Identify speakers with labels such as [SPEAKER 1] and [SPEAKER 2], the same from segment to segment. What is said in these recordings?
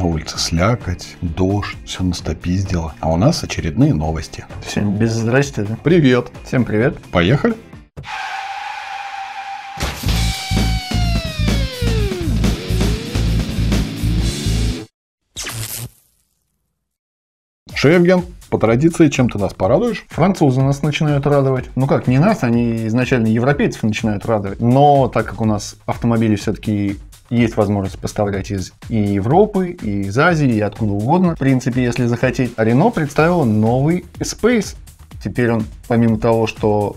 [SPEAKER 1] На улице слякоть, дождь, все настопиздило. А у нас очередные новости.
[SPEAKER 2] Всем без здрасте, да?
[SPEAKER 1] Привет.
[SPEAKER 2] Всем привет.
[SPEAKER 1] Поехали? Шевген, по традиции, чем ты нас порадуешь?
[SPEAKER 2] Французы нас начинают радовать. Ну как, не нас, они изначально европейцев начинают радовать. Но так как у нас автомобили все-таки есть возможность поставлять из и Европы, и из Азии, и откуда угодно, в принципе, если захотеть. А Renault представила новый Space. Теперь он, помимо того, что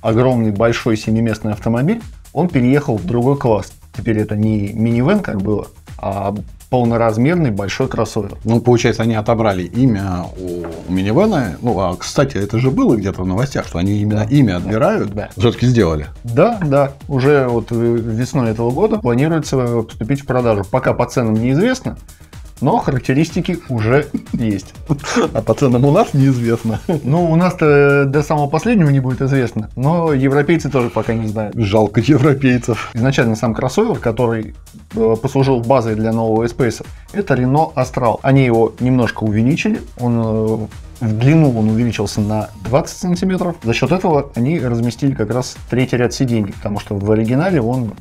[SPEAKER 2] огромный большой семиместный автомобиль, он переехал в другой класс. Теперь это не минивэн, как было, а полноразмерный большой кроссовер.
[SPEAKER 1] Ну, получается, они отобрали имя у минивэна. Ну, а, кстати, это же было где-то в новостях, что они именно
[SPEAKER 2] Да.
[SPEAKER 1] имя отбирают.
[SPEAKER 2] Да.
[SPEAKER 1] Все-таки сделали.
[SPEAKER 2] Да, да, уже вот весной этого года планируется поступить в продажу. Пока по ценам неизвестно, но характеристики уже есть.
[SPEAKER 1] А по ценам у нас неизвестно.
[SPEAKER 2] Ну, у нас-то до самого последнего не будет известно, но европейцы тоже пока не знают.
[SPEAKER 1] Жалко европейцев.
[SPEAKER 2] Изначально сам кроссовер, который э, послужил базой для нового Space, это Renault Astral. Они его немножко увеличили, он э, в длину он увеличился на 20 сантиметров. За счет этого они разместили как раз третий ряд сидений, потому что в оригинале он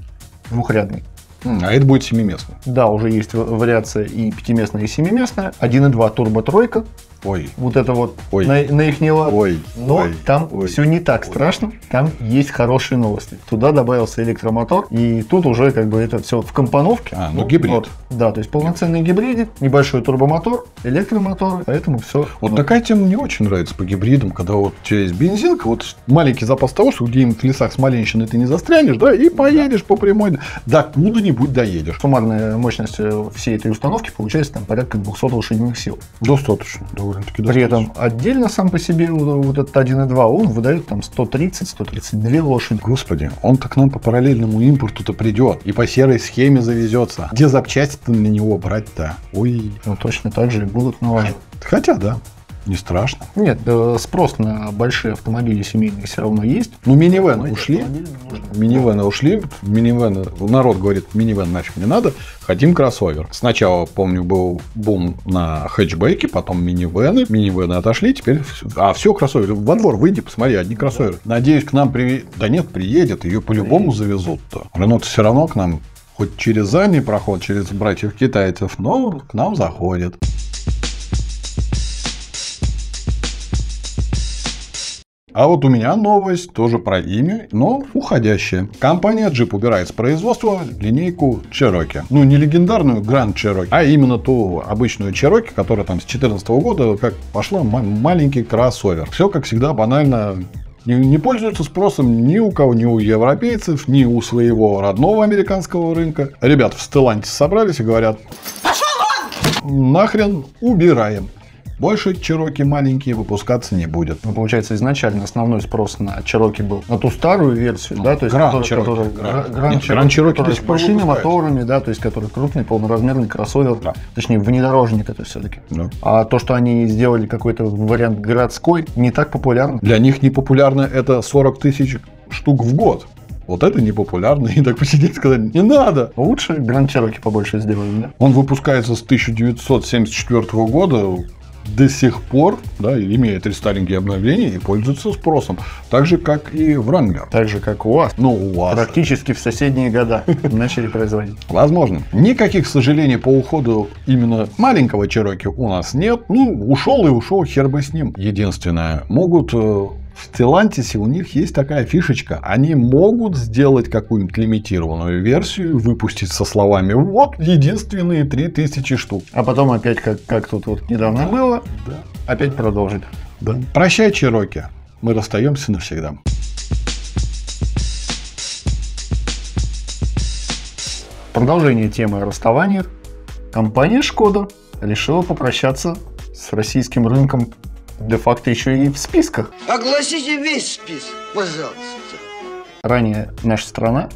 [SPEAKER 2] двухрядный.
[SPEAKER 1] А это будет семиместно.
[SPEAKER 2] Да, уже есть вариация и пятиместная, и семиместная. 1.2 турбо тройка.
[SPEAKER 1] Ой,
[SPEAKER 2] Вот это вот
[SPEAKER 1] Ой.
[SPEAKER 2] на, на их лад.
[SPEAKER 1] ой,
[SPEAKER 2] Но
[SPEAKER 1] ой,
[SPEAKER 2] там
[SPEAKER 1] ой.
[SPEAKER 2] все не так страшно, там есть хорошие новости. Туда добавился электромотор, и тут уже как бы это все в компоновке.
[SPEAKER 1] А, ну, гибрид.
[SPEAKER 2] вот. да, то есть полноценный гибрид, небольшой турбомотор, электромотор, поэтому все.
[SPEAKER 1] Вот такая тема мне очень нравится по гибридам, когда вот у тебя есть бензинка, вот маленький запас того, что где-нибудь в лесах Смоленщины ты не застрянешь, да, и поедешь по прямой, до куда-нибудь доедешь.
[SPEAKER 2] Суммарная мощность э, всей этой установки получается там порядка 200 лошадиных сил.
[SPEAKER 1] Достаточно, довольно-таки
[SPEAKER 2] При
[SPEAKER 1] достаточно.
[SPEAKER 2] этом отдельно сам по себе вот этот 1.2, он выдает там 130-132 лошади.
[SPEAKER 1] Господи, он-то к нам по параллельному импорту-то придет и по серой схеме завезется. Где запчасти-то на него брать-то? Ой.
[SPEAKER 2] Ну, точно так же и будут налаживать.
[SPEAKER 1] Хотя, да, не страшно.
[SPEAKER 2] Нет, э, спрос на большие автомобили семейные все равно есть.
[SPEAKER 1] Ну, минивены
[SPEAKER 2] Но
[SPEAKER 1] ушли. Минивены ушли, минивены, народ говорит, минивен нафиг не надо, хотим кроссовер. Сначала, помню, был бум на хэтчбеки, потом минивены, минивены отошли, теперь, а все, кроссовер, во двор выйди, посмотри, одни кроссоверы. Надеюсь, к нам при... да нет, приедет, ее по-любому завезут-то. Рено-то все равно к нам, хоть через задний проход, через братьев китайцев, но к нам заходит. А вот у меня новость тоже про имя, но уходящая. Компания Jeep убирает с производства линейку Cherokee. Ну, не легендарную Grand Cherokee, а именно ту обычную Cherokee, которая там с 2014 года как пошла ма- маленький кроссовер. Все, как всегда, банально не, не пользуется спросом ни у кого, ни у европейцев, ни у своего родного американского рынка. Ребята в Stellantis собрались и говорят, нахрен убираем. Больше Чероки маленькие выпускаться не будет.
[SPEAKER 2] Ну, получается, изначально основной спрос на Cherokee был на ту старую версию, да, то есть которая- которая-
[SPEAKER 1] Нет,
[SPEAKER 2] Cherokee,
[SPEAKER 1] Grand Cherokee
[SPEAKER 2] которая
[SPEAKER 1] до
[SPEAKER 2] с большими
[SPEAKER 1] выпускают.
[SPEAKER 2] моторами, да, то есть который крупный полноразмерный кроссовер,
[SPEAKER 1] Да.
[SPEAKER 2] точнее внедорожник это все-таки.
[SPEAKER 1] Да.
[SPEAKER 2] А то, что они сделали какой-то вариант городской, не так популярно.
[SPEAKER 1] Для них непопулярно это 40 тысяч штук в год. Вот это непопулярно. И так посидеть и сказать, не надо.
[SPEAKER 2] Лучше Grand Cherokee побольше сделали, да?
[SPEAKER 1] Он выпускается с 1974 года до сих пор, да, имеет рестайлинги и обновления и пользуется спросом. Так же, как и Wrangler.
[SPEAKER 2] Так же, как у вас.
[SPEAKER 1] Ну, у вас.
[SPEAKER 2] Практически в соседние года начали производить.
[SPEAKER 1] Возможно. Никаких сожалений по уходу именно маленького Чероки у нас нет. Ну, ушел и ушел, хер бы с ним. Единственное, могут э, в Стелантисе у них есть такая фишечка. Они могут сделать какую-нибудь лимитированную версию, выпустить со словами «Вот единственные 3000 штук».
[SPEAKER 2] А потом опять, как, как тут вот недавно было,
[SPEAKER 1] Да.
[SPEAKER 2] опять продолжить.
[SPEAKER 1] Да. Прощай, Чероки. Мы расстаемся навсегда.
[SPEAKER 2] Продолжение темы о расставаниях. Компания Шкода решила попрощаться с российским рынком де-факто еще и в списках.
[SPEAKER 3] Огласите весь список, пожалуйста.
[SPEAKER 2] Ранее наша страна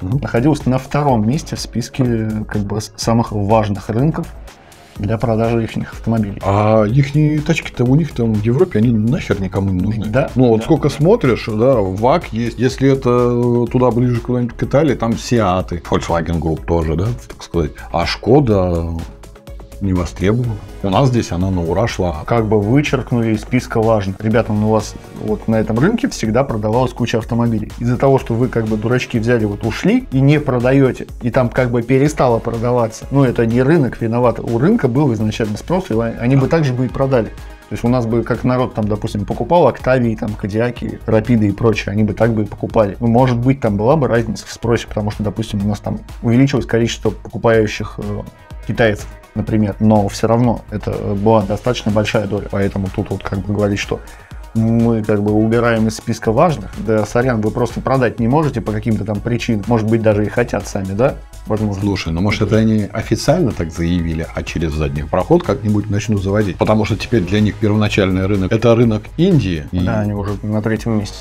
[SPEAKER 2] находилась на втором месте в списке как бы самых важных рынков для продажи их автомобилей.
[SPEAKER 1] А их тачки-то у них там в Европе, они нахер никому не нужны.
[SPEAKER 2] Да,
[SPEAKER 1] Ну, вот
[SPEAKER 2] да.
[SPEAKER 1] сколько смотришь, да, ВАК есть. Если это туда ближе куда-нибудь к Италии, там Сиаты. Volkswagen Group тоже, да, так сказать. А Шкода не востребована. У нас здесь она на ура шла.
[SPEAKER 2] Как бы вычеркнули из списка важных. Ребята, ну у вас вот на этом рынке всегда продавалась куча автомобилей. Из-за того, что вы как бы дурачки взяли, вот ушли и не продаете, и там как бы перестало продаваться. Ну это не рынок виноват. У рынка был изначально спрос, и они бы также бы и продали. То есть у нас бы, как народ, там, допустим, покупал Октавии, там, Кадиаки, Рапиды и прочее, они бы так бы и покупали. Ну, может быть, там была бы разница в спросе, потому что, допустим, у нас там увеличилось количество покупающих э, китайцев, например, но все равно это была достаточно большая доля. Поэтому тут вот как бы говорить, что мы как бы убираем из списка важных. Да, сорян, вы просто продать не можете по каким-то там причинам. Может быть, даже и хотят сами, да?
[SPEAKER 1] Возможно. Слушай, ну может это они официально так заявили, а через задний проход как-нибудь начнут заводить. Потому что теперь для них первоначальный рынок это рынок Индии.
[SPEAKER 2] Да, и... они уже на третьем месте.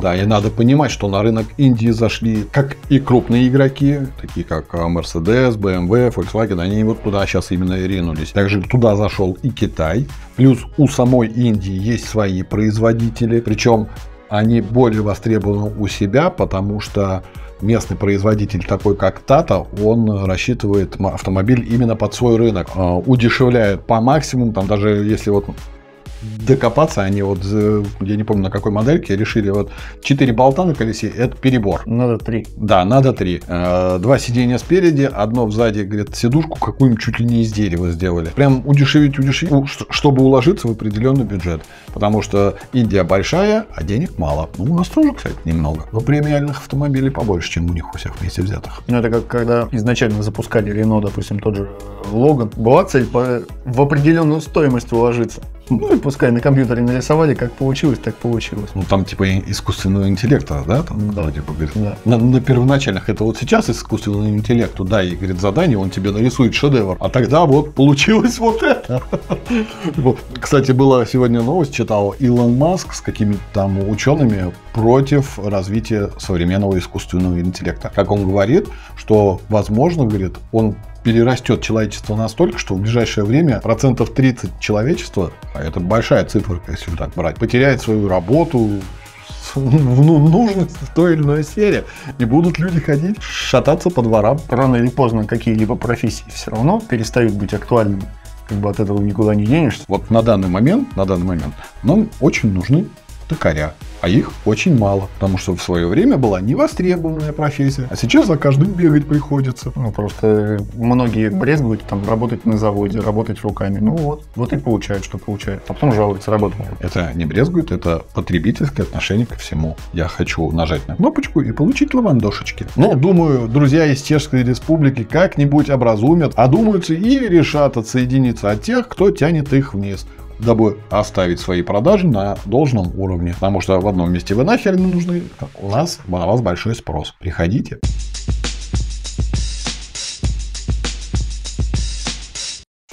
[SPEAKER 1] Да, и надо понимать, что на рынок Индии зашли как и крупные игроки, такие как а, Mercedes, BMW, Volkswagen, они вот туда сейчас именно и ринулись. Также туда зашел и Китай. Плюс у самой Индии есть свои производители, причем они более востребованы у себя, потому что местный производитель, такой как Тата, он рассчитывает автомобиль именно под свой рынок, а, удешевляет по максимуму, там даже если вот докопаться, они вот, я не помню на какой модельке, решили вот 4 болта на колесе, это перебор.
[SPEAKER 2] Надо 3.
[SPEAKER 1] Да, надо 3. Э, два сиденья спереди, одно сзади, говорит, сидушку какую-нибудь чуть ли не из дерева сделали. Прям удешевить, удешевить, чтобы уложиться в определенный бюджет. Потому что Индия большая, а денег мало. Ну, у нас тоже, кстати, немного. Но премиальных автомобилей побольше, чем у них у всех вместе взятых.
[SPEAKER 2] Ну, это как когда изначально запускали Рено, допустим, тот же Логан. Была цель в определенную стоимость уложиться. Ну и пускай на компьютере нарисовали, как получилось, так получилось.
[SPEAKER 1] Ну там типа искусственного интеллекта, да? Там, да. Типа, говорит, да. На, на первоначальных это вот сейчас искусственному интеллекту дай, говорит, задание, он тебе нарисует шедевр. А тогда вот получилось вот это. Кстати, была сегодня новость, читал Илон Маск с какими-то там учеными против развития современного искусственного интеллекта. Как он говорит, что возможно, говорит, он перерастет человечество настолько, что в ближайшее время процентов 30 человечества, а это большая цифра, если так брать, потеряет свою работу, ну, нужность в той или иной сфере. И будут люди ходить, шататься по дворам.
[SPEAKER 2] Рано или поздно какие-либо профессии все равно перестают быть актуальными. Как бы от этого никуда не денешься.
[SPEAKER 1] Вот на данный момент, на данный момент нам очень нужны токаря. А их очень мало, потому что в свое время была невостребованная профессия, а сейчас за каждым бегать приходится.
[SPEAKER 2] Ну, просто многие брезгуют там работать на заводе, работать руками. Ну вот, вот и получают, что получают. А потом жалуются, работать
[SPEAKER 1] Это не брезгуют, это потребительское отношение ко всему. Я хочу нажать на кнопочку и получить лавандошечки. Но, думаю, друзья из Чешской Республики как-нибудь образумят, одумаются и решат отсоединиться от тех, кто тянет их вниз дабы оставить свои продажи на должном уровне. Потому что в одном месте вы нахер не нужны, у нас на вас большой спрос. Приходите.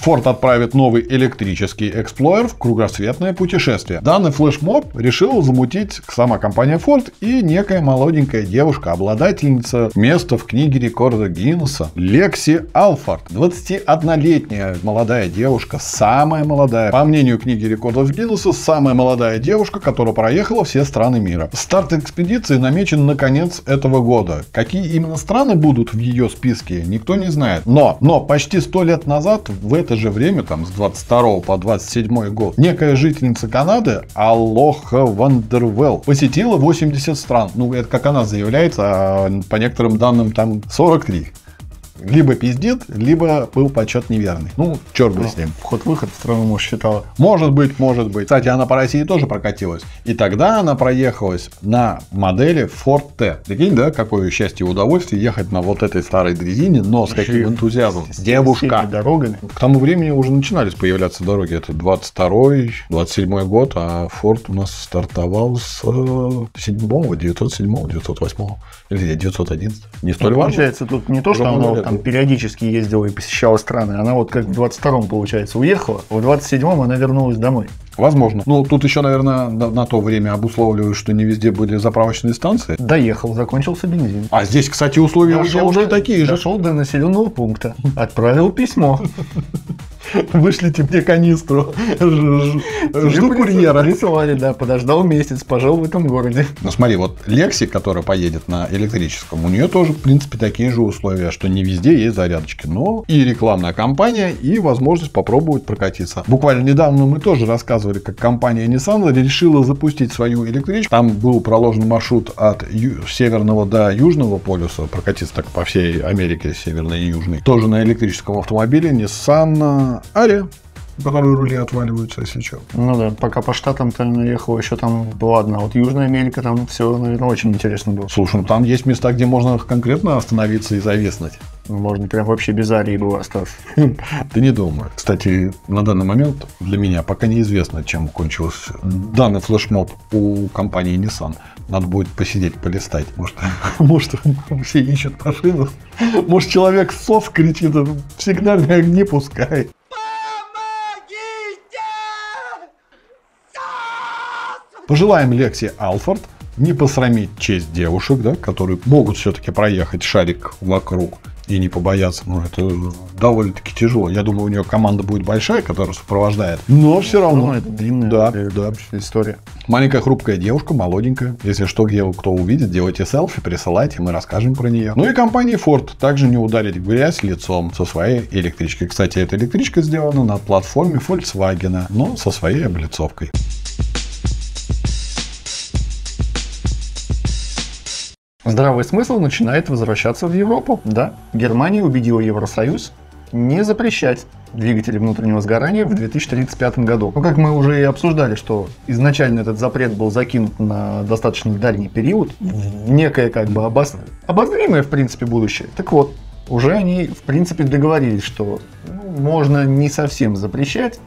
[SPEAKER 1] Ford отправит новый электрический Explorer в кругосветное путешествие. Данный флешмоб решил замутить сама компания Ford и некая молоденькая девушка, обладательница места в книге рекорда Гиннесса Лекси Алфорд. 21-летняя молодая девушка, самая молодая, по мнению книги рекордов Гиннесса, самая молодая девушка, которая проехала все страны мира. Старт экспедиции намечен на конец этого года. Какие именно страны будут в ее списке, никто не знает. Но, но почти сто лет назад в это же время, там, с 22 по 27 год, некая жительница Канады, Алоха Вандервелл, посетила 80 стран. Ну, это как она заявляется, а по некоторым данным там 43 либо пиздит, либо был подсчет неверный. Ну, черт бы ну, с ним.
[SPEAKER 2] Вход-выход в страну, считала.
[SPEAKER 1] Может быть, может быть. Кстати, она по России тоже прокатилась. И тогда она проехалась на модели Ford T. Прикинь, да, какое счастье и удовольствие ехать на вот этой старой дрезине, но с каким энтузиазмом. Девушка.
[SPEAKER 2] дорогами.
[SPEAKER 1] К тому времени уже начинались появляться дороги. Это 22-й, 27 год, а Ford у нас стартовал с 7 907 908 или 911. Не столь
[SPEAKER 2] важно. Получается, тут не то, что оно там периодически ездила и посещала страны. Она вот как в 22-м, получается, уехала, в 27-м она вернулась домой.
[SPEAKER 1] Возможно. Ну, тут еще, наверное, на, на то время обусловливают, что не везде были заправочные станции.
[SPEAKER 2] Доехал, закончился бензин.
[SPEAKER 1] А здесь, кстати, условия дошел, уже, уже такие же.
[SPEAKER 2] Дошел до населенного пункта, отправил письмо.
[SPEAKER 1] Вышлите мне канистру. Жду курьера.
[SPEAKER 2] Прислали, да, подождал месяц, пожил в этом городе.
[SPEAKER 1] Ну смотри, вот Лекси, которая поедет на электрическом, у нее тоже, в принципе, такие же условия, что не везде есть зарядочки. Но и рекламная кампания, и возможность попробовать прокатиться. Буквально недавно мы тоже рассказывали, как компания Nissan решила запустить свою электричку. Там был проложен маршрут от ю- северного до южного полюса, прокатиться так по всей Америке, северной и южной. Тоже на электрическом автомобиле Nissan Aria, у которой рули отваливаются, если что.
[SPEAKER 2] Ну да, пока по штатам-то наехал, еще там, ладно, а вот Южная Америка, там все, наверное, очень интересно было.
[SPEAKER 1] Слушай, ну там есть места, где можно конкретно остановиться и зависнуть.
[SPEAKER 2] Можно прям вообще без арии было остаться.
[SPEAKER 1] Ты не думаю. Кстати, на данный момент для меня пока неизвестно, чем кончился данный флешмоб у компании Nissan. Надо будет посидеть, полистать. Может, может все ищут машину. Может, человек сос кричит, сигнальные огни пускай. Пожелаем Лекси Алфорд не посрамить честь девушек, да, которые могут все-таки проехать шарик вокруг и не побояться. Ну, это довольно-таки тяжело. Я думаю, у нее команда будет большая, которая сопровождает. Но все равно.
[SPEAKER 2] Ну, это длинная
[SPEAKER 1] Да,
[SPEAKER 2] э,
[SPEAKER 1] да.
[SPEAKER 2] история.
[SPEAKER 1] Маленькая хрупкая девушка, молоденькая. Если что, где кто увидит, делайте селфи, присылайте, мы расскажем про нее. Ну и компания Ford также не ударить в грязь лицом со своей электричкой. Кстати, эта электричка сделана на платформе Volkswagen, но со своей облицовкой.
[SPEAKER 2] Здравый смысл начинает возвращаться в Европу. Да, Германия убедила Евросоюз не запрещать двигатели внутреннего сгорания в 2035 году. Ну, как мы уже и обсуждали, что изначально этот запрет был закинут на достаточно дальний период, в некое как бы обос... обозримое, в принципе, будущее. Так вот, уже они, в принципе, договорились, что ну, можно не совсем запрещать,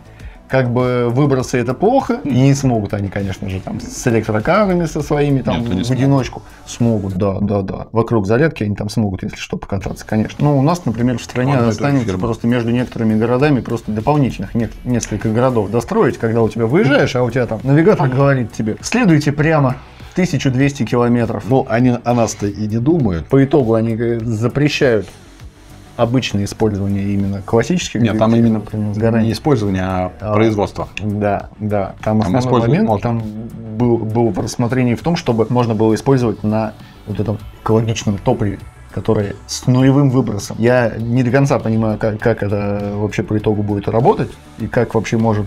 [SPEAKER 2] как бы выбросы это плохо, и не смогут они, конечно же, там с электрокарами со своими там
[SPEAKER 1] Нет,
[SPEAKER 2] в одиночку. Смогут, да, да, да. Вокруг зарядки они там смогут, если что, покататься, конечно. Ну, у нас, например, в стране
[SPEAKER 1] это
[SPEAKER 2] останется просто между некоторыми городами просто дополнительных не- несколько городов достроить, когда у тебя выезжаешь, а у тебя там навигатор говорит тебе, следуйте прямо 1200 километров.
[SPEAKER 1] Ну, они о нас-то и не думают.
[SPEAKER 2] По итогу они э, запрещают обычное использование именно классических
[SPEAKER 1] Нет, там именно
[SPEAKER 2] сгорания.
[SPEAKER 1] не использование, а
[SPEAKER 2] А.
[SPEAKER 1] производство.
[SPEAKER 2] Да, да. Там
[SPEAKER 1] Там
[SPEAKER 2] основной момент
[SPEAKER 1] можно.
[SPEAKER 2] там был, был в рассмотрении в том, чтобы можно было использовать на вот этом экологичном топливе, которое с нулевым выбросом. Я не до конца понимаю, как, как это вообще по итогу будет работать и как вообще может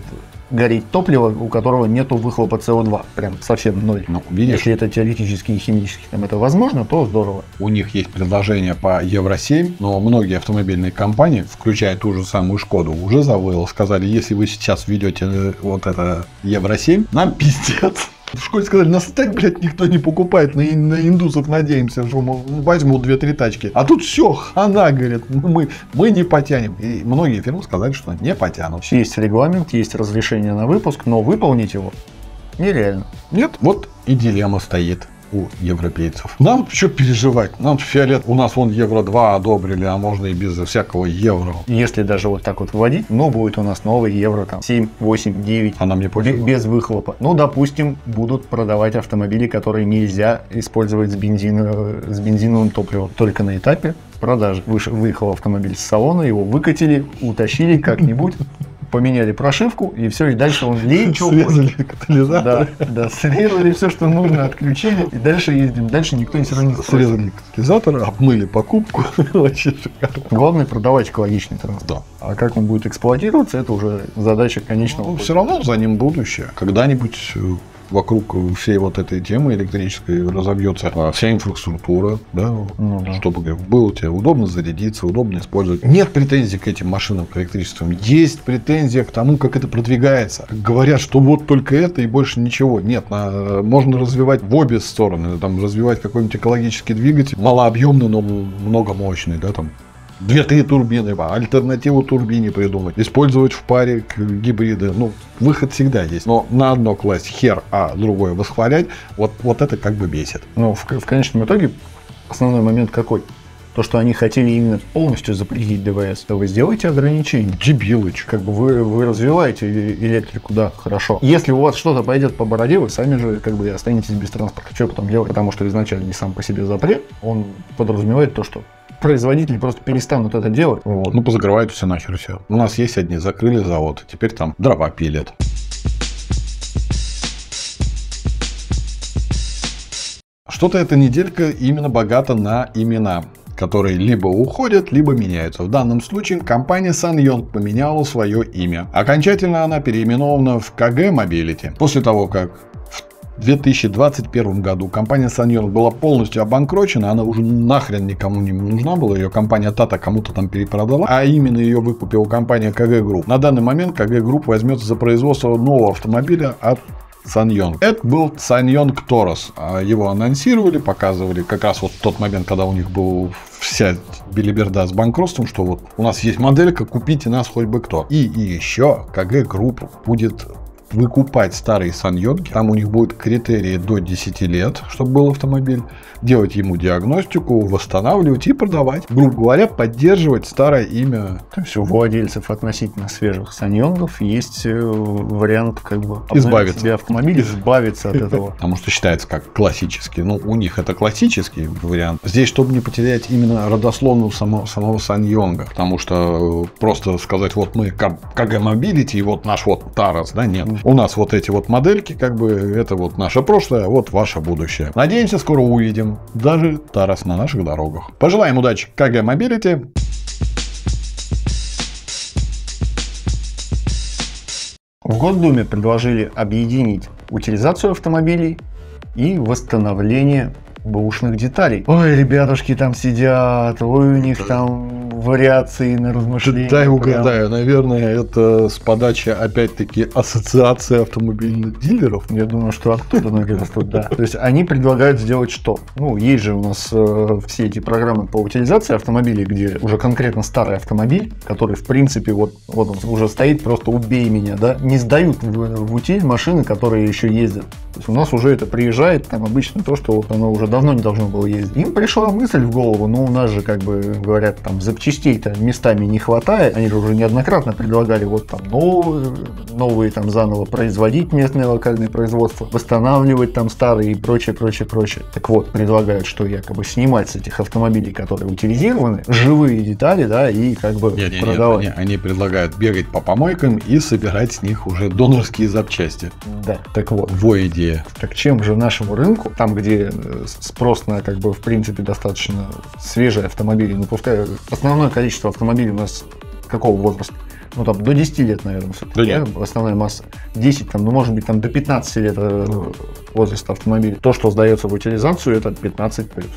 [SPEAKER 2] гореть топливо, у которого нету выхлопа СО2. Прям совсем ноль.
[SPEAKER 1] Ну, видишь,
[SPEAKER 2] Если это теоретически и химически там это возможно, то здорово.
[SPEAKER 1] у них есть предложение по Евро-7, но многие автомобильные компании, включая ту же самую Шкоду, уже завыло. Сказали, если вы сейчас ведете э, вот это Евро-7, нам пиздец. В школе сказали, нас так, блядь, никто не покупает, на, на индусов надеемся, что мол, возьмут 2-3 тачки. А тут все, она говорит, мы, мы не потянем. И многие фирмы сказали, что не потянут.
[SPEAKER 2] Есть регламент, есть разрешение на выпуск, но выполнить его нереально.
[SPEAKER 1] Нет, вот и дилемма стоит у европейцев. Нам что переживать? Нам фиолет, у нас вон евро 2 одобрили, а можно и без всякого евро.
[SPEAKER 2] Если даже вот так вот вводить, ну, будет у нас новый евро там 7, 8, 9.
[SPEAKER 1] А нам не пофиг.
[SPEAKER 2] Без выхлопа. Ну, допустим, будут продавать автомобили, которые нельзя использовать с, бензино- с бензиновым топливом. Только на этапе продажи. Выш- Выехал автомобиль с салона, его выкатили, утащили как-нибудь, поменяли прошивку, и все, и дальше он лечил.
[SPEAKER 1] Срезали катализатор.
[SPEAKER 2] Да, да, срезали все, что нужно, отключили, и дальше ездим. Дальше никто все равно не.
[SPEAKER 1] Срезали катализатор, обмыли покупку. Вообще шикарно.
[SPEAKER 2] Главное продавать экологичный транспорт.
[SPEAKER 1] Да.
[SPEAKER 2] А как он будет эксплуатироваться, это уже задача конечного.
[SPEAKER 1] Ну, все равно за ним будущее. Когда-нибудь э, вокруг всей вот этой темы электрической разобьется а, вся инфраструктура, да,
[SPEAKER 2] Ну да.
[SPEAKER 1] чтобы было тебе удобно зарядиться, удобно использовать. Нет претензий к этим машинам, к электричествам. Есть претензия к тому, как это продвигается. Говорят, что вот только это и больше ничего. Нет, на- можно развивать в обе стороны. Там, развивать какой-нибудь экологический двигатель, малообъемный, но многомощный, да, там Две-три турбины, альтернативу турбине придумать, использовать в паре гибриды. Ну, выход всегда есть. Но на одно класть хер, а другое восхвалять, вот, вот это как бы бесит.
[SPEAKER 2] Но в, в конечном итоге основной момент какой? То, что они хотели именно полностью запретить ДВС, то вы сделаете ограничения.
[SPEAKER 1] Дебилыч.
[SPEAKER 2] Как бы вы, вы развиваете э- электрику, да, хорошо. Если у вас что-то пойдет по бороде, вы сами же как бы останетесь без транспорта. Что потом делать? Потому что изначально не сам по себе запрет, он подразумевает то, что производители просто перестанут это делать. Вот.
[SPEAKER 1] Ну, позакрывают все нахер все. У нас есть одни, закрыли завод, теперь там дрова пилят. Что-то эта неделька именно богата на имена которые либо уходят, либо меняются. В данном случае компания SanYong поменяла свое имя. Окончательно она переименована в KG Mobility. После того, как 2021 году компания SsangYong была полностью обанкрочена, она уже нахрен никому не нужна была, ее компания Tata кому-то там перепродала, а именно ее выкупила компания KG Group. На данный момент KG Group возьмется за производство нового автомобиля от SsangYong. Это был SsangYong Torres. А Его анонсировали, показывали как раз вот тот момент, когда у них был вся билиберда с банкротством, что вот у нас есть моделька, купите нас хоть бы кто. И, и еще KG Group будет выкупать старые саньонги. Там у них будут критерии до 10 лет, чтобы был автомобиль. Делать ему диагностику, восстанавливать и продавать. Грубо говоря, поддерживать старое имя.
[SPEAKER 2] То есть у владельцев относительно свежих саньонгов есть э, вариант как бы
[SPEAKER 1] Избавиться.
[SPEAKER 2] себе автомобиль, избавиться от этого.
[SPEAKER 1] Потому что считается как классический. Ну, у них это классический вариант. Здесь, чтобы не потерять именно родословную само- самого Саньонга. Потому что э, просто сказать, вот мы КГ Mobility и вот наш вот Тарас, да, нет. У нас вот эти вот модельки, как бы, это вот наше прошлое, а вот ваше будущее. Надеемся, скоро увидим даже Тарас на наших дорогах. Пожелаем удачи КГ Mobility.
[SPEAKER 2] В Госдуме предложили объединить утилизацию автомобилей и восстановление бэушных деталей. Ой, ребятушки там сидят, ой, у них там вариации на размышления.
[SPEAKER 1] Дай
[SPEAKER 2] прям.
[SPEAKER 1] угадаю, наверное, это с подачи, опять-таки, ассоциации автомобильных дилеров.
[SPEAKER 2] Я думаю, что оттуда растут, да. То есть они предлагают сделать что? Ну, есть же у нас э, все эти программы по утилизации автомобилей, где уже конкретно старый автомобиль, который, в принципе, вот, вот он уже стоит, просто убей меня, да, не сдают в, в утиль машины, которые еще ездят. То есть у нас уже это приезжает, там обычно то, что вот оно уже давно не должно было ездить. Им пришла мысль в голову, ну, у нас же, как бы, говорят, там, запчастей-то местами не хватает. Они же уже неоднократно предлагали вот там новые, новые там заново производить местное локальное производство, восстанавливать там старые и прочее, прочее, прочее. Так вот, предлагают, что якобы снимать с этих автомобилей, которые утилизированы, живые детали, да, и как бы
[SPEAKER 1] Нет, нет, нет,
[SPEAKER 2] продавать.
[SPEAKER 1] они, они предлагают бегать по помойкам и собирать с них уже донорские запчасти.
[SPEAKER 2] Да, так вот.
[SPEAKER 1] Во идея.
[SPEAKER 2] Так чем же нашему рынку, там, где э, спрос на, как бы, в принципе, достаточно свежие автомобили, ну, повторяю, основное количество автомобилей у нас какого возраста? Ну, там, до 10 лет, наверное, все-таки,
[SPEAKER 1] Да нет.
[SPEAKER 2] основная масса. 10, там, ну, может быть, там, до 15 лет э, возраста автомобиля. То, что сдается в утилизацию, это 15 плюс.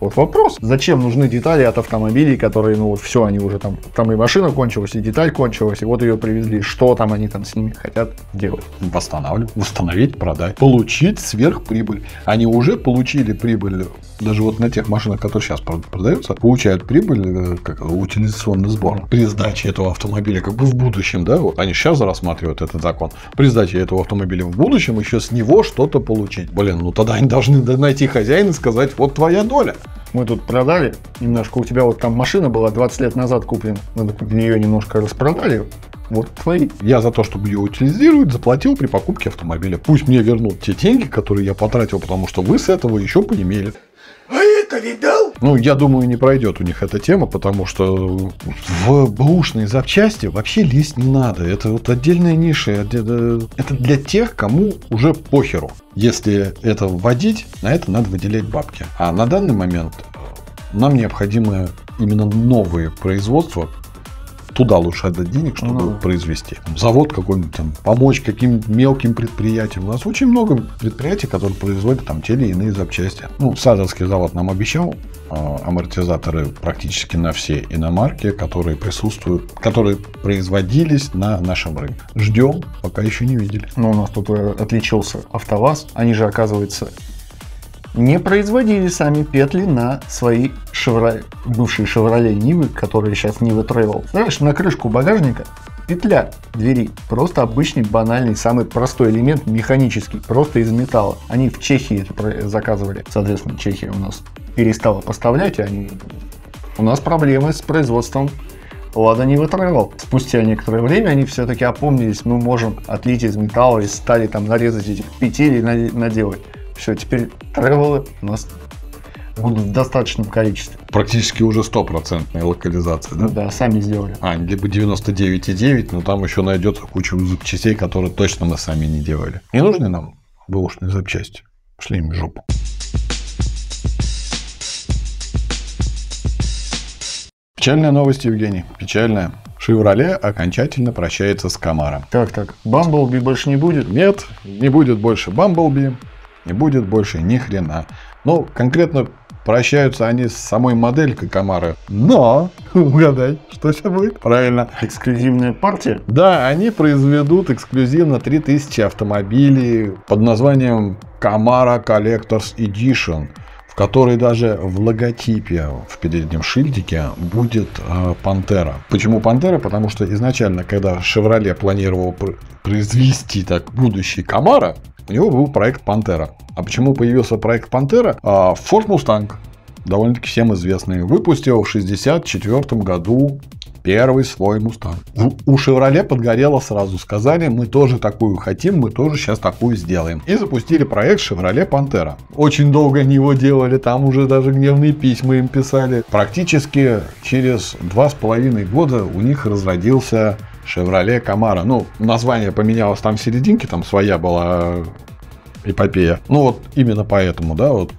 [SPEAKER 2] Вот вопрос, зачем нужны детали от автомобилей, которые, ну вот все, они уже там, там и машина кончилась, и деталь кончилась, и вот ее привезли, что там они там с ними хотят делать.
[SPEAKER 1] Восстанавливать, восстановить, продать. Получить сверхприбыль. Они уже получили прибыль, даже вот на тех машинах, которые сейчас прод- продаются, получают прибыль, э, как утилизационный сбор. При сдаче этого автомобиля, как бы в будущем, да, вот они сейчас рассматривают этот закон. При сдаче этого автомобиля в будущем еще с него что-то получить. Блин, ну тогда они должны найти хозяина и сказать, вот твоя доля.
[SPEAKER 2] Мы тут продали немножко, у тебя вот там машина была 20 лет назад куплена, мы ее немножко распродали, вот твои.
[SPEAKER 1] Я за то, чтобы ее утилизировать, заплатил при покупке автомобиля. Пусть мне вернут те деньги, которые я потратил, потому что вы с этого еще поимели.
[SPEAKER 3] Это видал?
[SPEAKER 1] Ну, я думаю, не пройдет у них эта тема, потому что в бэушные запчасти вообще лезть не надо. Это вот отдельная ниша. Это это для тех, кому уже похеру. Если это вводить, на это надо выделять бабки. А на данный момент нам необходимо именно новые производства, туда лучше отдать денег, чтобы
[SPEAKER 2] Ну.
[SPEAKER 1] произвести. Завод какой-нибудь там, помочь каким-нибудь мелким предприятиям. У нас очень много предприятий, которые производят там те или иные запчасти. Ну, Садовский завод нам обещал э, амортизаторы практически на все иномарки, которые присутствуют, которые производились на нашем рынке. Ждем, пока еще не видели.
[SPEAKER 2] Но у нас тут э, отличился АвтоВАЗ, они же, оказывается, не производили сами петли на свои шевро... бывшие Chevrolet Нивы, которые сейчас Нива Travel. Знаешь, на крышку багажника петля двери. Просто обычный, банальный, самый простой элемент, механический, просто из металла. Они в Чехии это заказывали. Соответственно, Чехия у нас перестала поставлять, и они... У нас проблемы с производством Лада не вытравил. Спустя некоторое время они все-таки опомнились, мы можем отлить из металла и стали там нарезать этих петель и на- наделать. Все, теперь тревелы у нас будут в достаточном количестве.
[SPEAKER 1] Практически уже стопроцентная локализация, да?
[SPEAKER 2] Да, сами сделали.
[SPEAKER 1] А, либо 99,9, но там еще найдется куча запчастей, которые точно мы сами не делали. Не нужны нам бэушные запчасти. Шли им в жопу. Печальная новость, Евгений. Печальная. Шевроле окончательно прощается с Камаром.
[SPEAKER 2] Так, так, Бамблби больше не будет?
[SPEAKER 1] Нет, не будет больше Бамблби, не будет больше ни хрена. Ну, конкретно прощаются они с самой моделькой Камара. Но, угадай, что сейчас будет? Правильно.
[SPEAKER 2] Эксклюзивная партия?
[SPEAKER 1] Да, они произведут эксклюзивно 3000 автомобилей под названием Camara Collectors Edition в которой даже в логотипе, в переднем шильдике будет э, Пантера. Почему Пантера? Потому что изначально, когда Шевроле планировал пр- произвести так будущий Камара, у него был проект Пантера. А почему появился проект Пантера? А, Ford Mustang, довольно-таки всем известный, выпустил в 1964 году первый свой Мустанг. У Шевроле подгорело сразу. Сказали, мы тоже такую хотим, мы тоже сейчас такую сделаем. И запустили проект Шевроле Пантера. Очень долго они его делали, там уже даже гневные письма им писали. Практически через два с половиной года у них разродился Шевроле Камара. Ну, название поменялось там в серединке, там своя была эпопея. Ну, вот именно поэтому, да, вот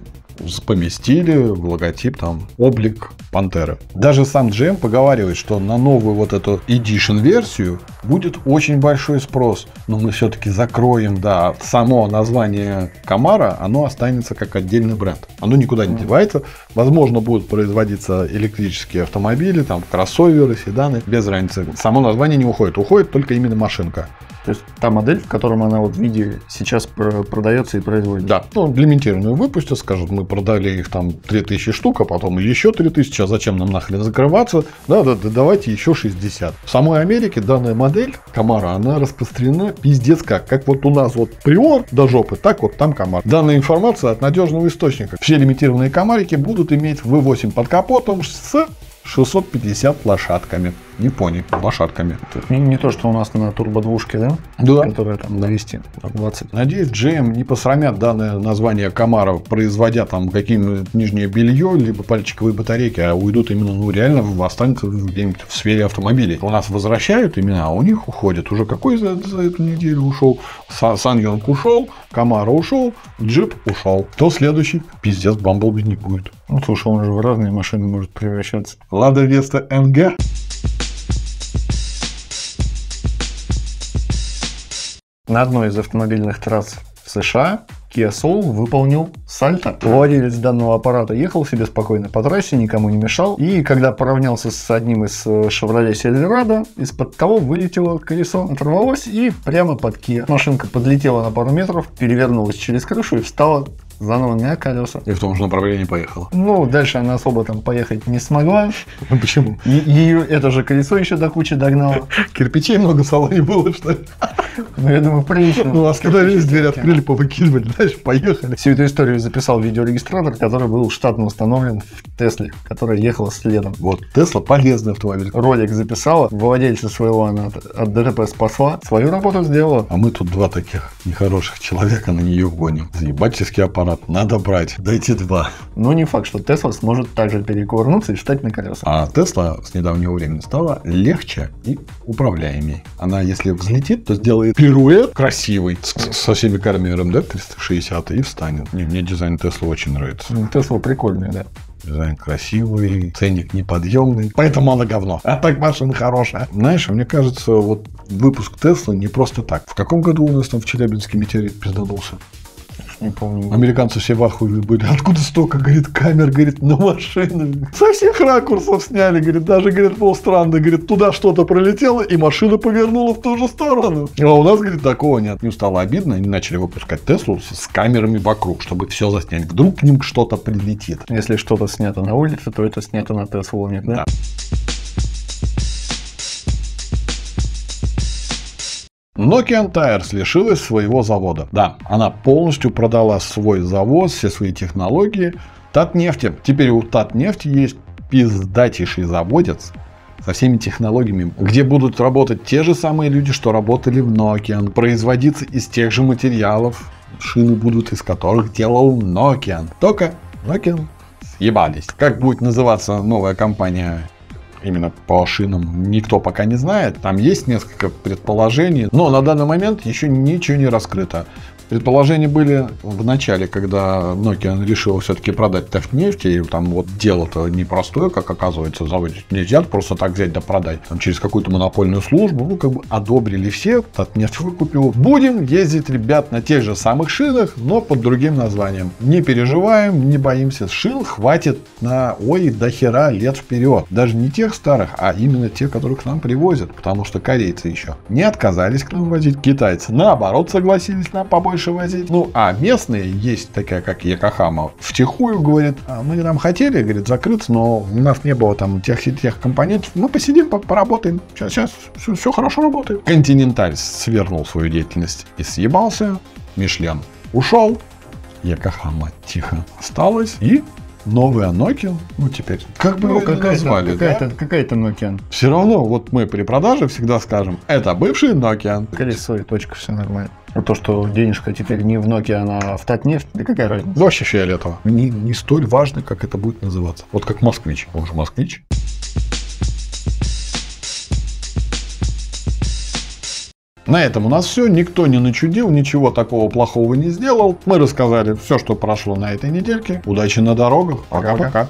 [SPEAKER 1] поместили в логотип там облик Пантеры. Даже сам GM поговаривает, что на новую вот эту Edition версию будет очень большой спрос. Но мы все-таки закроем, да, само название Камара, оно останется как отдельный бренд. Оно никуда не девается. Возможно, будут производиться электрические автомобили, там кроссоверы, седаны, без разницы. Само название не уходит, уходит только именно машинка.
[SPEAKER 2] То есть та модель, в котором она вот в виде сейчас продается и производится.
[SPEAKER 1] Да, ну, лимитированную выпустят, скажут, мы продали их там 3000 штук, а потом еще 3000, а зачем нам нахрен закрываться? Да, да, да, давайте еще 60. В самой Америке данная модель Камара, она распространена пиздец как. Как вот у нас вот приор до жопы, так вот там Камар. Данная информация от надежного источника. Все лимитированные Камарики будут иметь V8 под капотом с 650 лошадками. Не понял, лошадками.
[SPEAKER 2] Не, не то, что у нас на турбодвушке, да?
[SPEAKER 1] Да.
[SPEAKER 2] Которая там 200, 20.
[SPEAKER 1] Надеюсь, GM не посрамят данное название Камара, производя там какие-нибудь нижнее белье, либо пальчиковые батарейки, а уйдут именно, ну, реально останутся где-нибудь в сфере автомобилей. У нас возвращают имена, а у них уходят. Уже какой за, за эту неделю ушел? Сан Йонг ушел, Камара ушел, Джип ушел. Кто следующий? Пиздец, Бамблби не будет.
[SPEAKER 2] Ну, слушай, он же в разные машины может превращаться.
[SPEAKER 1] Лада Веста МГ.
[SPEAKER 2] На одной из автомобильных трасс в США Kia Soul выполнил сальто. Владелец данного аппарата ехал себе спокойно по трассе, никому не мешал. И когда поравнялся с одним из Chevrolet Silverado, из-под того вылетело колесо, оторвалось и прямо под Kia. Машинка подлетела на пару метров, перевернулась через крышу и встала заново на колеса.
[SPEAKER 1] И в том же направлении поехала.
[SPEAKER 2] Ну, дальше она особо там поехать не смогла.
[SPEAKER 1] Почему?
[SPEAKER 2] Ее это же колесо еще до кучи догнало.
[SPEAKER 1] Кирпичей много в салоне было, что ли?
[SPEAKER 2] Ну, я думаю, прилично.
[SPEAKER 1] Ну, остановились, дверь открыли, повыкидывали, дальше поехали.
[SPEAKER 2] Всю эту историю записал видеорегистратор, который был штатно установлен в Тесле, которая ехала следом.
[SPEAKER 1] Вот, Тесла полезный автомобиль.
[SPEAKER 2] Ролик записала, владельца своего она от, от ДТП спасла, свою работу сделала.
[SPEAKER 1] А мы тут два таких нехороших человека на нее гоним. Заебательский аппарат, надо брать, дайте два.
[SPEAKER 2] Но не факт, что Тесла сможет также перекувырнуться и встать на колеса.
[SPEAKER 1] А Тесла с недавнего времени стала легче и управляемей. Она, если взлетит, то сделает пируэт красивый со всеми камерами да, 360 и встанет. Не, мне дизайн Тесла очень нравится.
[SPEAKER 2] Тесла прикольный, да.
[SPEAKER 1] Дизайн красивый, ценник неподъемный, поэтому она говно. А так машина хорошая. Знаешь, мне кажется, вот выпуск Теслы не просто так. В каком году у нас там в Челябинске метеорит пизданулся?
[SPEAKER 2] Не помню.
[SPEAKER 1] Американцы все в ахуе были. Откуда столько, говорит, камер, говорит, на машины? Со всех ракурсов сняли, говорит, даже, говорит, полстраны, говорит, туда что-то пролетело, и машина повернула в ту же сторону. А у нас, говорит, такого нет. Не стало обидно, они начали выпускать Теслу с камерами вокруг, чтобы все заснять. Вдруг к ним что-то прилетит.
[SPEAKER 2] Если что-то снято на улице, то это снято на Теслу, нет, да?
[SPEAKER 1] Да. Nokian Tires лишилась своего завода. Да, она полностью продала свой завод, все свои технологии Татнефти. Теперь у Татнефти есть пиздатейший заводец со всеми технологиями, где будут работать те же самые люди, что работали в Nokian, производиться из тех же материалов, шины будут из которых делал Nokian. Только Nokian съебались. Как будет называться новая компания именно по шинам никто пока не знает. Там есть несколько предположений, но на данный момент еще ничего не раскрыто. Предположения были в начале, когда Nokia решила все-таки продать Технефть, и там вот дело-то непростое, как оказывается, заводить нельзя просто так взять да продать. Там через какую-то монопольную службу, ну, как бы одобрили все, Татнефть выкупил. Будем ездить, ребят, на тех же самых шинах, но под другим названием. Не переживаем, не боимся. Шин хватит на, ой, до хера лет вперед. Даже не тех старых, а именно тех, которых к нам привозят, потому что корейцы еще не отказались к нам возить китайцы. Наоборот, согласились на побольше больше возить. Ну, а местные, есть такая, как Якохама, втихую говорит, а мы там хотели, говорит, закрыться, но у нас не было там тех тех компонентов. Мы посидим, поработаем. Сейчас, сейчас все, все хорошо работает. Континенталь свернул свою деятельность и съебался. Мишлен ушел. Якохама тихо осталась. И новая Nokia, ну теперь, как бы
[SPEAKER 2] Ну,
[SPEAKER 1] его
[SPEAKER 2] какая-то,
[SPEAKER 1] назвали, да?
[SPEAKER 2] какая-то, какая-то Nokia.
[SPEAKER 1] Все равно, вот мы при продаже всегда скажем, это бывший Nokia.
[SPEAKER 2] Колесо и точка, все нормально. То, что денежка теперь не в Nokia, она в Татнефть, да какая разница?
[SPEAKER 1] Вообще фиолетово. Не, не столь важно, как это будет называться. Вот как москвич. Он же москвич. На этом у нас все. Никто не начудил, ничего такого плохого не сделал. Мы рассказали все, что прошло на этой недельке. Удачи на дорогах. Пока-пока.